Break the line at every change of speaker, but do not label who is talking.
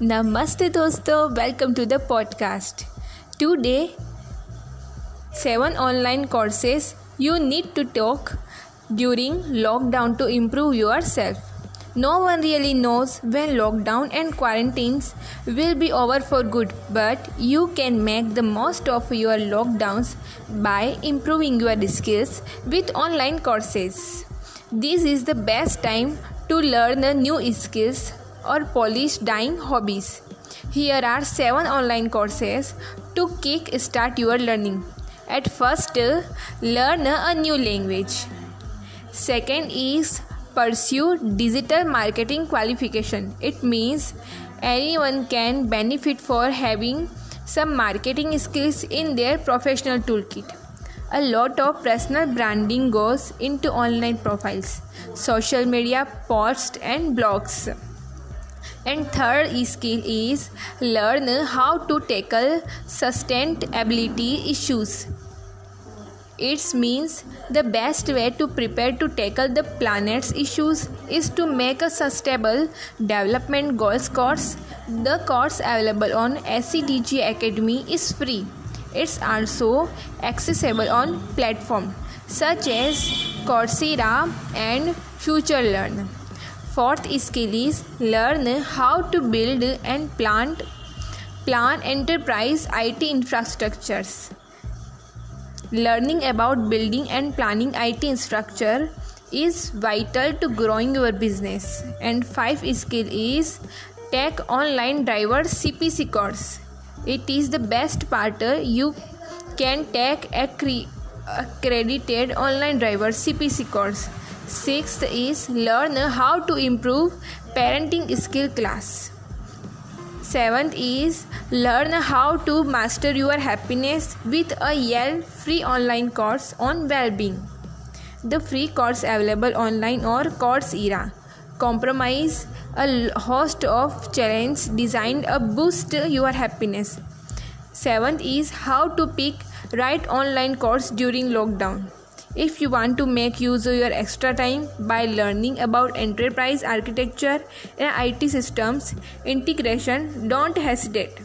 Namaste dosto, welcome to the podcast. Today, 7 online courses you need to talk during lockdown to improve yourself. No one really knows when lockdown and quarantines will be over for good, but you can make the most of your lockdowns by improving your skills with online courses. This is the best time to learn new skills or polish dying hobbies. Here are 7 online courses to kick start your learning. At first, learn a new language. Second is pursue digital marketing qualification. It means anyone can benefit for having some marketing skills in their professional toolkit. A lot of personal branding goes into online profiles, social media posts, and blogs. And third skill is learn how to tackle sustainability issues. It means the best way to prepare to tackle the planet's issues is to make a sustainable development goals course. The course available on SCDG Academy is free. It's also accessible on platforms such as Coursera and FutureLearn. Fourth skill is learn how to build and plant plan enterprise IT infrastructures. Learning about building and planning IT infrastructure is vital to growing your business. And five skill is take online driver CPC course. It is the best part. You can take a accredited online driver cpc course sixth is learn how to improve parenting skill class seventh is learn how to master your happiness with a yale free online course on well-being the free course available online or coursera compromise a host of challenges designed to boost your happiness. Seventh is how to pick right online course during lockdown. If you want to make use of your extra time by learning about enterprise architecture and IT systems integration, don't hesitate.